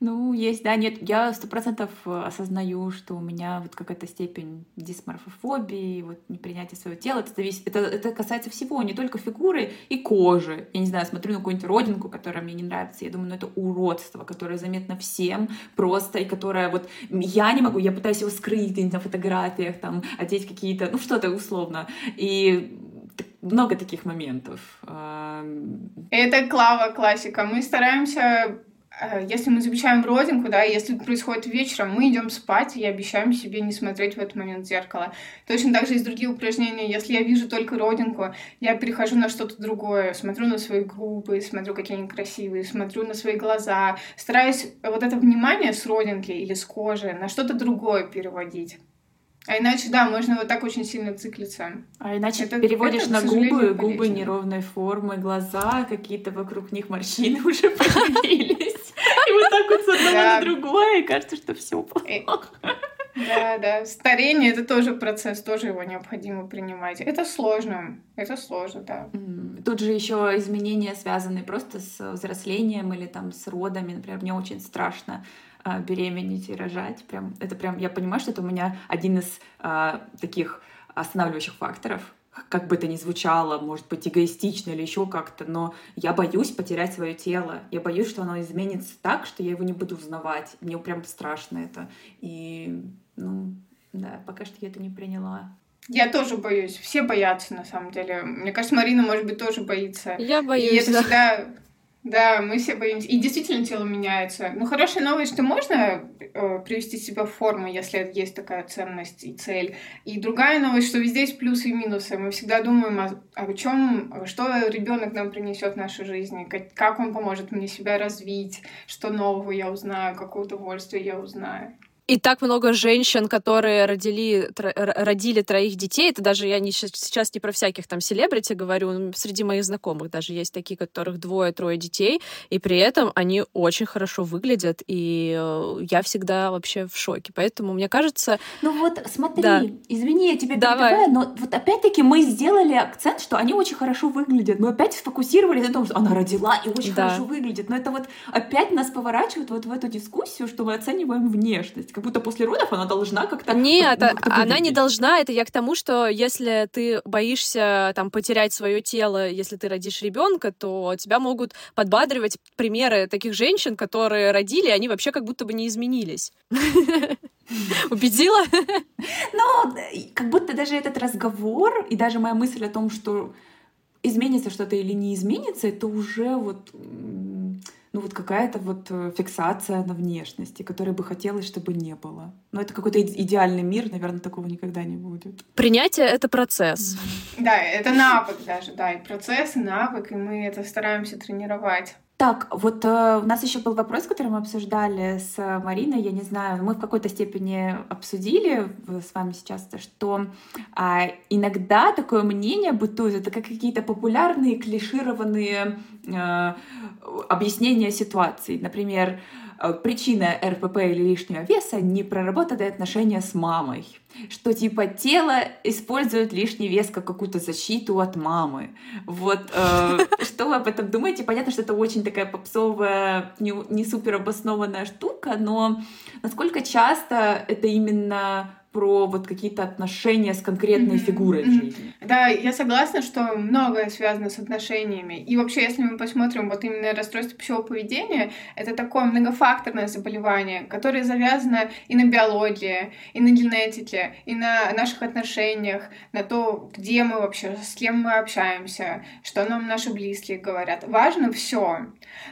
Ну, есть, да, нет, я сто процентов осознаю, что у меня вот какая-то степень дисморфофобии, вот непринятия своего тела, это, зависит, это, это касается всего, не только фигуры и кожи. Я не знаю, смотрю на какую-нибудь родинку, которая мне не нравится, я думаю, ну это уродство, которое заметно всем просто, и которое вот я не могу, я пытаюсь его скрыть на фотографиях, там, одеть какие-то, ну что-то условно. И много таких моментов. Это Клава классика. Мы стараемся Э, если мы замечаем родинку, да, если это происходит вечером, мы идем спать и обещаем себе не смотреть в этот момент в зеркало. Точно так же есть другие упражнения. Если я вижу только родинку, я перехожу на что-то другое, смотрю на свои губы, смотрю, какие они красивые, смотрю на свои глаза, стараюсь вот это внимание с родинки или с кожи на что-то другое переводить. А иначе, да, можно вот так очень сильно циклиться. А иначе это, переводишь это, на губы, губы неровной формы, глаза, какие-то вокруг них морщины уже появились. И вот так вот с одного на другое, и кажется, что все плохо. Да, да. Старение это тоже процесс, тоже его необходимо принимать. Это сложно. Это сложно, да. Тут же еще изменения, связанные просто с взрослением или там с родами. Например, мне очень страшно беременеть и рожать. Прям, это прям, я понимаю, что это у меня один из а, таких останавливающих факторов, как бы это ни звучало, может быть, эгоистично или еще как-то, но я боюсь потерять свое тело. Я боюсь, что оно изменится так, что я его не буду узнавать. Мне прям страшно это. И, ну, да, пока что я это не приняла. Я тоже боюсь. Все боятся, на самом деле. Мне кажется, Марина, может быть, тоже боится. Я боюсь, И это да. всегда да, мы все боимся. И действительно тело меняется. Но хорошая новость, что можно э, привести себя в форму, если есть такая ценность и цель. И другая новость, что везде есть плюсы и минусы. Мы всегда думаем о, о чем, что ребенок нам принесет в нашей жизни, как, как он поможет мне себя развить, что нового я узнаю, какое удовольствие я узнаю. И так много женщин, которые родили, тро, родили троих детей, это даже я не, сейчас не про всяких там селебрити говорю, среди моих знакомых даже есть такие, которых двое-трое детей, и при этом они очень хорошо выглядят, и э, я всегда вообще в шоке. Поэтому мне кажется... Ну вот смотри, да. извини, я тебя Давай. перебиваю, но вот опять-таки мы сделали акцент, что они очень хорошо выглядят. Мы опять сфокусировались на том, что она родила и очень да. хорошо выглядит. Но это вот опять нас поворачивает вот в эту дискуссию, что мы оцениваем внешность как будто после родов она должна как-то... Нет, ну, как она не должна. Это я к тому, что если ты боишься там потерять свое тело, если ты родишь ребенка, то тебя могут подбадривать примеры таких женщин, которые родили, они вообще как будто бы не изменились. Убедила? Ну, как будто даже этот разговор и даже моя мысль о том, что изменится что-то или не изменится, это уже вот ну вот какая-то вот э, фиксация на внешности, которой бы хотелось, чтобы не было. Но это какой-то идеальный мир, наверное, такого никогда не будет. Принятие — это процесс. Да, это навык даже, да, и процесс, и навык, и мы это стараемся тренировать. Так, вот э, у нас еще был вопрос, который мы обсуждали с Мариной. Я не знаю, мы в какой-то степени обсудили с вами сейчас, что э, иногда такое мнение бытует, это как какие-то популярные клишированные э, объяснения ситуаций. Например, э, причина РПП или лишнего веса — не проработанные отношения с мамой. Что типа тело использует лишний вес как какую-то защиту от мамы. Вот э, что вы об этом думаете? Понятно, что это очень такая попсовая, не, не супер обоснованная штука, но насколько часто это именно про вот какие-то отношения с конкретной mm-hmm. фигурой в жизни. Да, я согласна, что многое связано с отношениями. И вообще, если мы посмотрим вот именно расстройство пищевого поведения, это такое многофакторное заболевание, которое завязано и на биологии, и на генетике, и на наших отношениях, на то, где мы вообще, с кем мы общаемся, что нам наши близкие говорят. Важно все.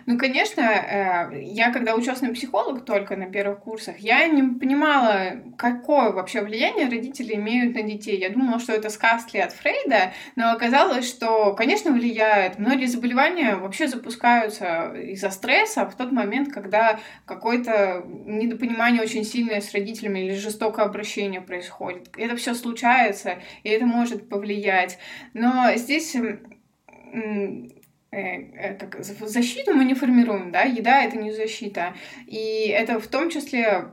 Ну, конечно, э, я когда училась на психолог только на первых курсах, я не понимала, какое вообще влияние родители имеют на детей. Я думала, что это сказки от Фрейда, но оказалось, что, конечно, влияет. Многие заболевания вообще запускаются из-за стресса в тот момент, когда какое-то недопонимание очень сильное с родителями или жестокое обращение происходит. Это все случается, и это может повлиять. Но здесь Э, э, как защиту мы не формируем, да, еда это не защита. И это в том числе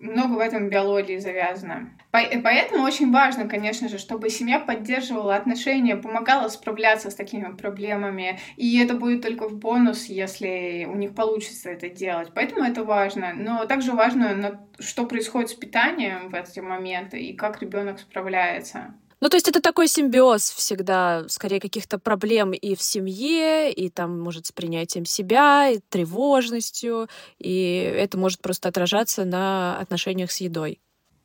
много в этом биологии завязано. Поэтому очень важно, конечно же, чтобы семья поддерживала отношения, помогала справляться с такими проблемами. И это будет только в бонус, если у них получится это делать. Поэтому это важно. Но также важно, что происходит с питанием в эти моменты и как ребенок справляется. Ну, то есть это такой симбиоз всегда, скорее, каких-то проблем и в семье, и там, может, с принятием себя, и тревожностью, и это может просто отражаться на отношениях с едой.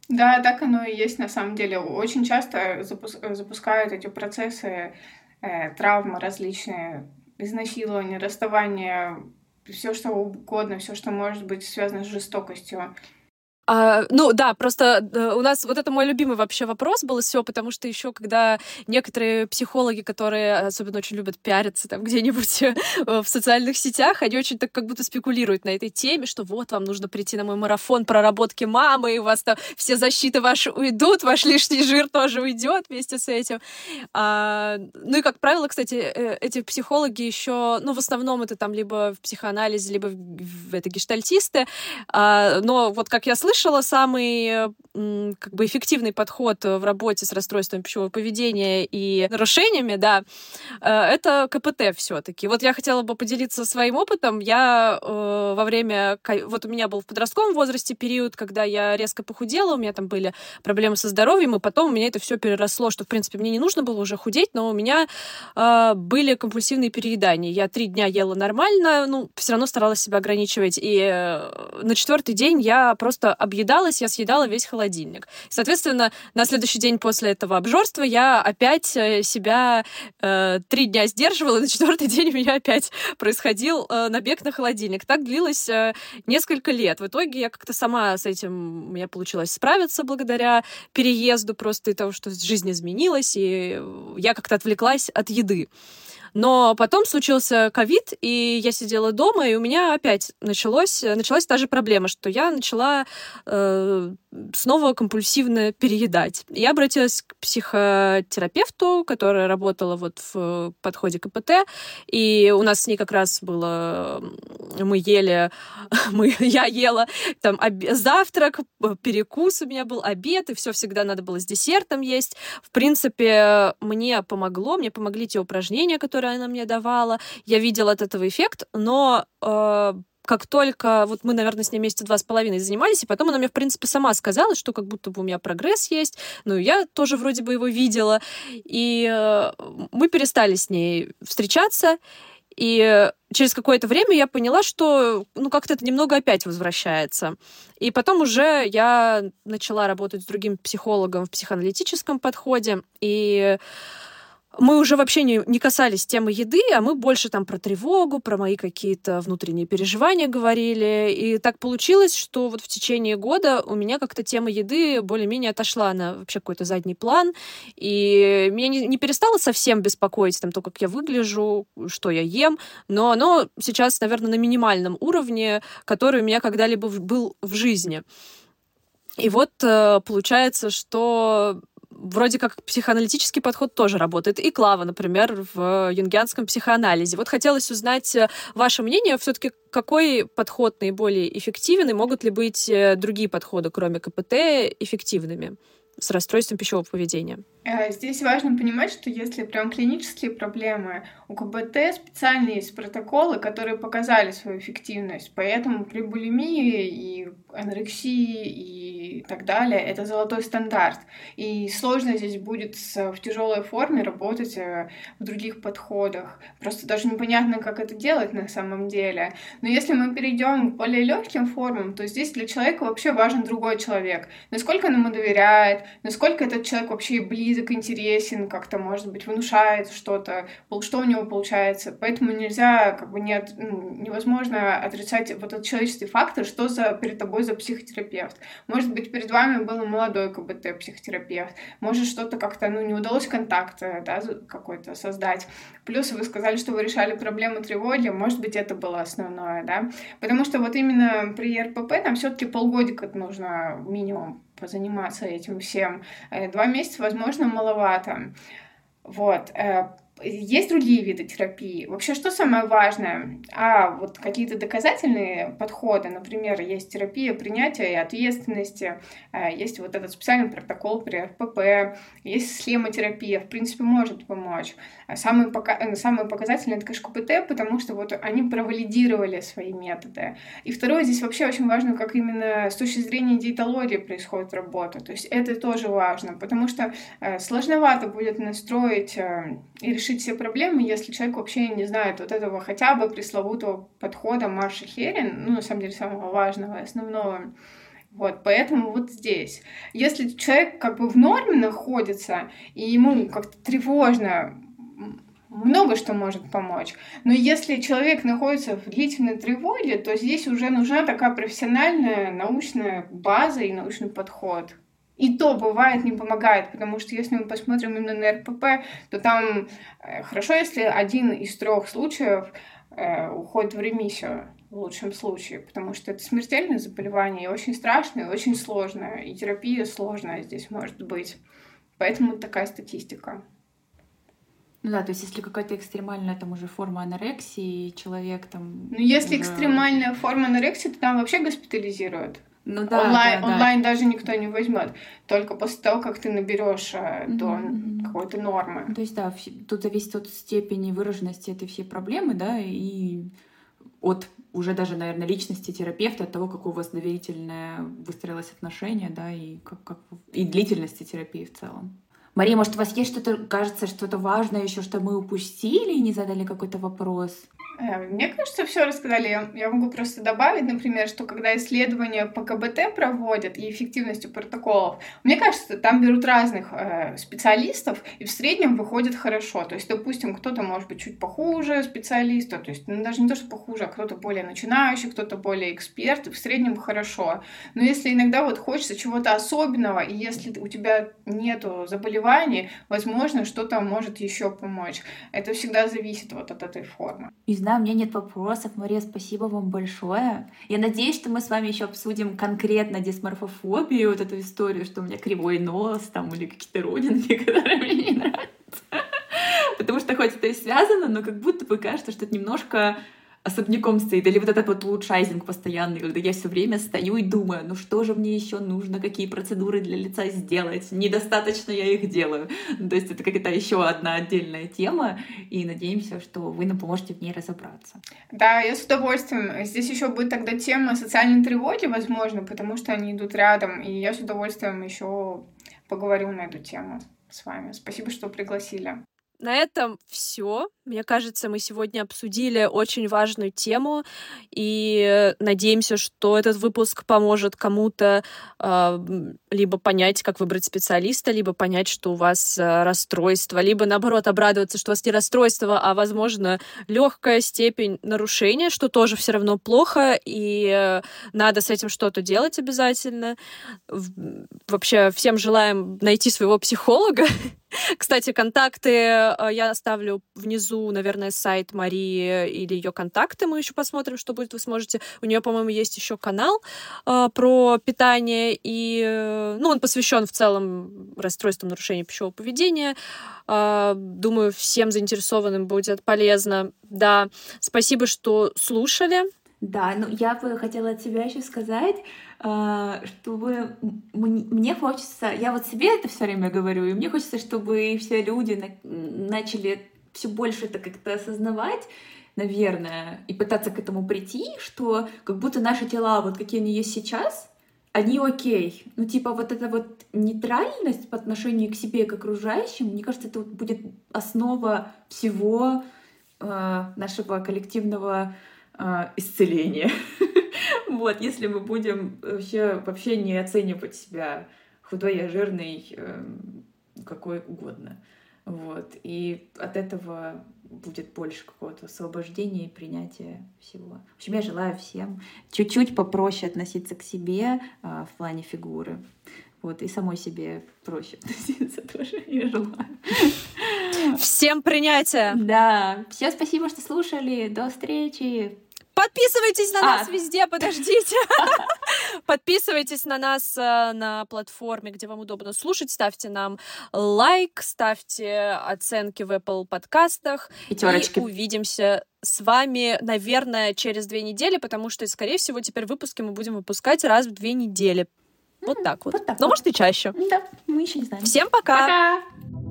Да, так оно и есть на самом деле. Очень часто запускают эти процессы э, травмы различные, изнасилования, расставания, все что угодно, все, что может быть связано с жестокостью. А, ну да, просто э, у нас вот это мой любимый вообще вопрос был все, потому что еще когда некоторые психологи, которые особенно очень любят пиариться там где-нибудь э, в социальных сетях, они очень так как будто спекулируют на этой теме, что вот вам нужно прийти на мой марафон проработки мамы, и у вас там все защиты ваши уйдут, ваш лишний жир тоже уйдет вместе с этим. А, ну и как правило, кстати, э, эти психологи еще, ну в основном это там либо в психоанализе, либо в, в это гештальтисты, а, но вот как я слышу слышала, самый как бы эффективный подход в работе с расстройством пищевого поведения и нарушениями, да, э, это КПТ все-таки. Вот я хотела бы поделиться своим опытом. Я э, во время... Вот у меня был в подростковом возрасте период, когда я резко похудела, у меня там были проблемы со здоровьем, и потом у меня это все переросло, что, в принципе, мне не нужно было уже худеть, но у меня э, были компульсивные переедания. Я три дня ела нормально, ну, все равно старалась себя ограничивать. И э, на четвертый день я просто объедалась, я съедала весь холодильник. Соответственно, на следующий день после этого обжорства я опять э, себя э, три дня сдерживала, и на четвертый день у меня опять происходил э, набег на холодильник. Так длилось э, несколько лет. В итоге я как-то сама с этим, у меня получилось справиться благодаря переезду просто и того, что жизнь изменилась, и я как-то отвлеклась от еды. Но потом случился ковид, и я сидела дома, и у меня опять началось, началась та же проблема, что я начала э, снова компульсивно переедать. Я обратилась к психотерапевту, которая работала вот в подходе КПТ, и у нас с ней как раз было... Мы ели... Мы, я ела там об, завтрак, перекус у меня был, обед, и все всегда надо было с десертом есть. В принципе, мне помогло, мне помогли те упражнения, которые она мне давала. Я видела от этого эффект, но э, как только вот мы, наверное, с ней месяца два с половиной занимались, и потом она мне, в принципе, сама сказала, что как будто бы у меня прогресс есть, ну, я тоже вроде бы его видела, и э, мы перестали с ней встречаться, и через какое-то время я поняла, что ну как-то это немного опять возвращается. И потом уже я начала работать с другим психологом в психоаналитическом подходе, и мы уже вообще не, не касались темы еды, а мы больше там про тревогу, про мои какие-то внутренние переживания говорили. И так получилось, что вот в течение года у меня как-то тема еды более-менее отошла на вообще какой-то задний план. И меня не, не перестало совсем беспокоить там то, как я выгляжу, что я ем, но оно сейчас, наверное, на минимальном уровне, который у меня когда-либо был в жизни. И вот э, получается, что вроде как психоаналитический подход тоже работает. И Клава, например, в юнгианском психоанализе. Вот хотелось узнать э, ваше мнение, все-таки какой подход наиболее эффективен, и могут ли быть э, другие подходы, кроме КПТ, эффективными с расстройством пищевого поведения? Э, здесь важно понимать, что если прям клинические проблемы, у КБТ специально есть протоколы, которые показали свою эффективность. Поэтому при булимии и анорексии и так далее это золотой стандарт. И сложно здесь будет в тяжелой форме работать э, в других подходах. Просто даже непонятно, как это делать на самом деле. Но если мы перейдем к более легким формам, то здесь для человека вообще важен другой человек. Насколько он ему доверяет, насколько этот человек вообще близок язык интересен, как-то, может быть, внушает что-то, что у него получается. Поэтому нельзя, как бы, нет, ну, невозможно отрицать вот этот человеческий фактор, что за перед тобой за психотерапевт. Может быть, перед вами был молодой КБТ-психотерапевт, может, что-то как-то, ну, не удалось контакт, э, да, какой-то создать. Плюс вы сказали, что вы решали проблему тревоги, может быть, это было основное, да, потому что вот именно при РПП там все таки полгодика нужно минимум позаниматься этим всем. Э, два месяца, возможно, маловато. Вот. Есть другие виды терапии. Вообще, что самое важное? А, вот какие-то доказательные подходы. Например, есть терапия принятия и ответственности, э, есть вот этот специальный протокол при РПП, есть схемотерапия, в принципе, может помочь. Самый, пока... Э, самый показательный это, конечно, КПТ, потому что вот они провалидировали свои методы. И второе, здесь вообще очень важно, как именно с точки зрения диетологии происходит работа. То есть это тоже важно, потому что э, сложновато будет настроить и решить все проблемы, если человек вообще не знает вот этого хотя бы пресловутого подхода Марша Херин, ну, на самом деле, самого важного, основного. Вот, поэтому вот здесь. Если человек как бы в норме находится, и ему как-то тревожно, много что может помочь. Но если человек находится в длительной тревоге, то здесь уже нужна такая профессиональная научная база и научный подход. И то бывает не помогает, потому что если мы посмотрим именно на РПП, то там э, хорошо, если один из трех случаев э, уходит в ремиссию в лучшем случае, потому что это смертельное заболевание, и очень страшное, и очень сложное, и терапия сложная здесь может быть. Поэтому такая статистика. Ну да, то есть если какая-то экстремальная там уже форма анорексии, человек там... Ну если уже... экстремальная форма анорексии, то там вообще госпитализируют. Ну да, онлайн, да, онлайн даже никто не возьмет. Только после того, как ты наберешь mm-hmm. до mm-hmm. какой-то нормы. То есть, да, тут зависит от степени выраженности этой всей проблемы, да, и от уже даже, наверное, личности терапевта, от того, как у вас доверительное выстроилось отношение, да, и, как, как, и длительности терапии в целом. Мария, может, у вас есть что-то, кажется, что-то важное еще, что мы упустили и не задали какой-то вопрос? Э, мне кажется, все рассказали. Я могу просто добавить, например, что когда исследования по КБТ проводят и эффективностью протоколов, мне кажется, там берут разных э, специалистов и в среднем выходит хорошо. То есть, допустим, кто-то может быть чуть похуже специалиста, то есть ну, даже не то, что похуже, а кто-то более начинающий, кто-то более эксперт, и в среднем хорошо. Но если иногда вот хочется чего-то особенного, и если у тебя нету заболеваний, возможно, что-то может еще помочь. Это всегда зависит вот от этой формы. И знаю, у меня нет вопросов. Мария, спасибо вам большое. Я надеюсь, что мы с вами еще обсудим конкретно дисморфофобию, вот эту историю, что у меня кривой нос там или какие-то родинки, которые мне не нравятся. Потому что хоть это и связано, но как будто бы кажется, что это немножко особняком стоит, или вот этот вот улучшайзинг постоянный, когда я все время стою и думаю, ну что же мне еще нужно, какие процедуры для лица сделать, недостаточно я их делаю. То есть это какая-то еще одна отдельная тема, и надеемся, что вы нам поможете в ней разобраться. Да, я с удовольствием. Здесь еще будет тогда тема социальной тревоги, возможно, потому что они идут рядом, и я с удовольствием еще поговорю на эту тему с вами. Спасибо, что пригласили. На этом все. Мне кажется, мы сегодня обсудили очень важную тему и надеемся, что этот выпуск поможет кому-то э, либо понять, как выбрать специалиста, либо понять, что у вас э, расстройство, либо наоборот обрадоваться, что у вас не расстройство, а возможно легкая степень нарушения, что тоже все равно плохо и э, надо с этим что-то делать обязательно. Вообще всем желаем найти своего психолога Кстати, контакты э, я оставлю внизу, наверное, сайт Марии или ее контакты. Мы еще посмотрим, что будет. Вы сможете. У нее, по-моему, есть еще канал э, про питание и, э, ну, он посвящен в целом расстройствам нарушения пищевого поведения. Э, думаю, всем заинтересованным будет полезно. Да, спасибо, что слушали. Да, ну я бы хотела от себя еще сказать, а, чтобы мне хочется, я вот себе это все время говорю, и мне хочется, чтобы все люди начали все больше это как-то осознавать, наверное, и пытаться к этому прийти, что как будто наши тела, вот какие они есть сейчас, они окей. Ну, типа, вот эта вот нейтральность по отношению к себе и к окружающим, мне кажется, это вот будет основа всего э, нашего коллективного э, исцеления. Вот, если мы будем вообще, вообще не оценивать себя худой, я жирный, эм, какой угодно. Вот. И от этого будет больше какого-то освобождения и принятия всего. В общем, я желаю всем чуть-чуть попроще относиться к себе а, в плане фигуры. Вот, и самой себе проще относиться тоже, я желаю. Всем принятия! Да. Все спасибо, что слушали. До встречи! Подписывайтесь на нас а. везде, подождите. Подписывайтесь на нас э, на платформе, где вам удобно слушать. Ставьте нам лайк, ставьте оценки в Apple подкастах. Пятерочки. И увидимся с вами, наверное, через две недели, потому что, скорее всего, теперь выпуски мы будем выпускать раз в две недели. Вот так вот. вот так Но, вот. может, и чаще. Да, мы еще не знаем. Всем пока! Пока!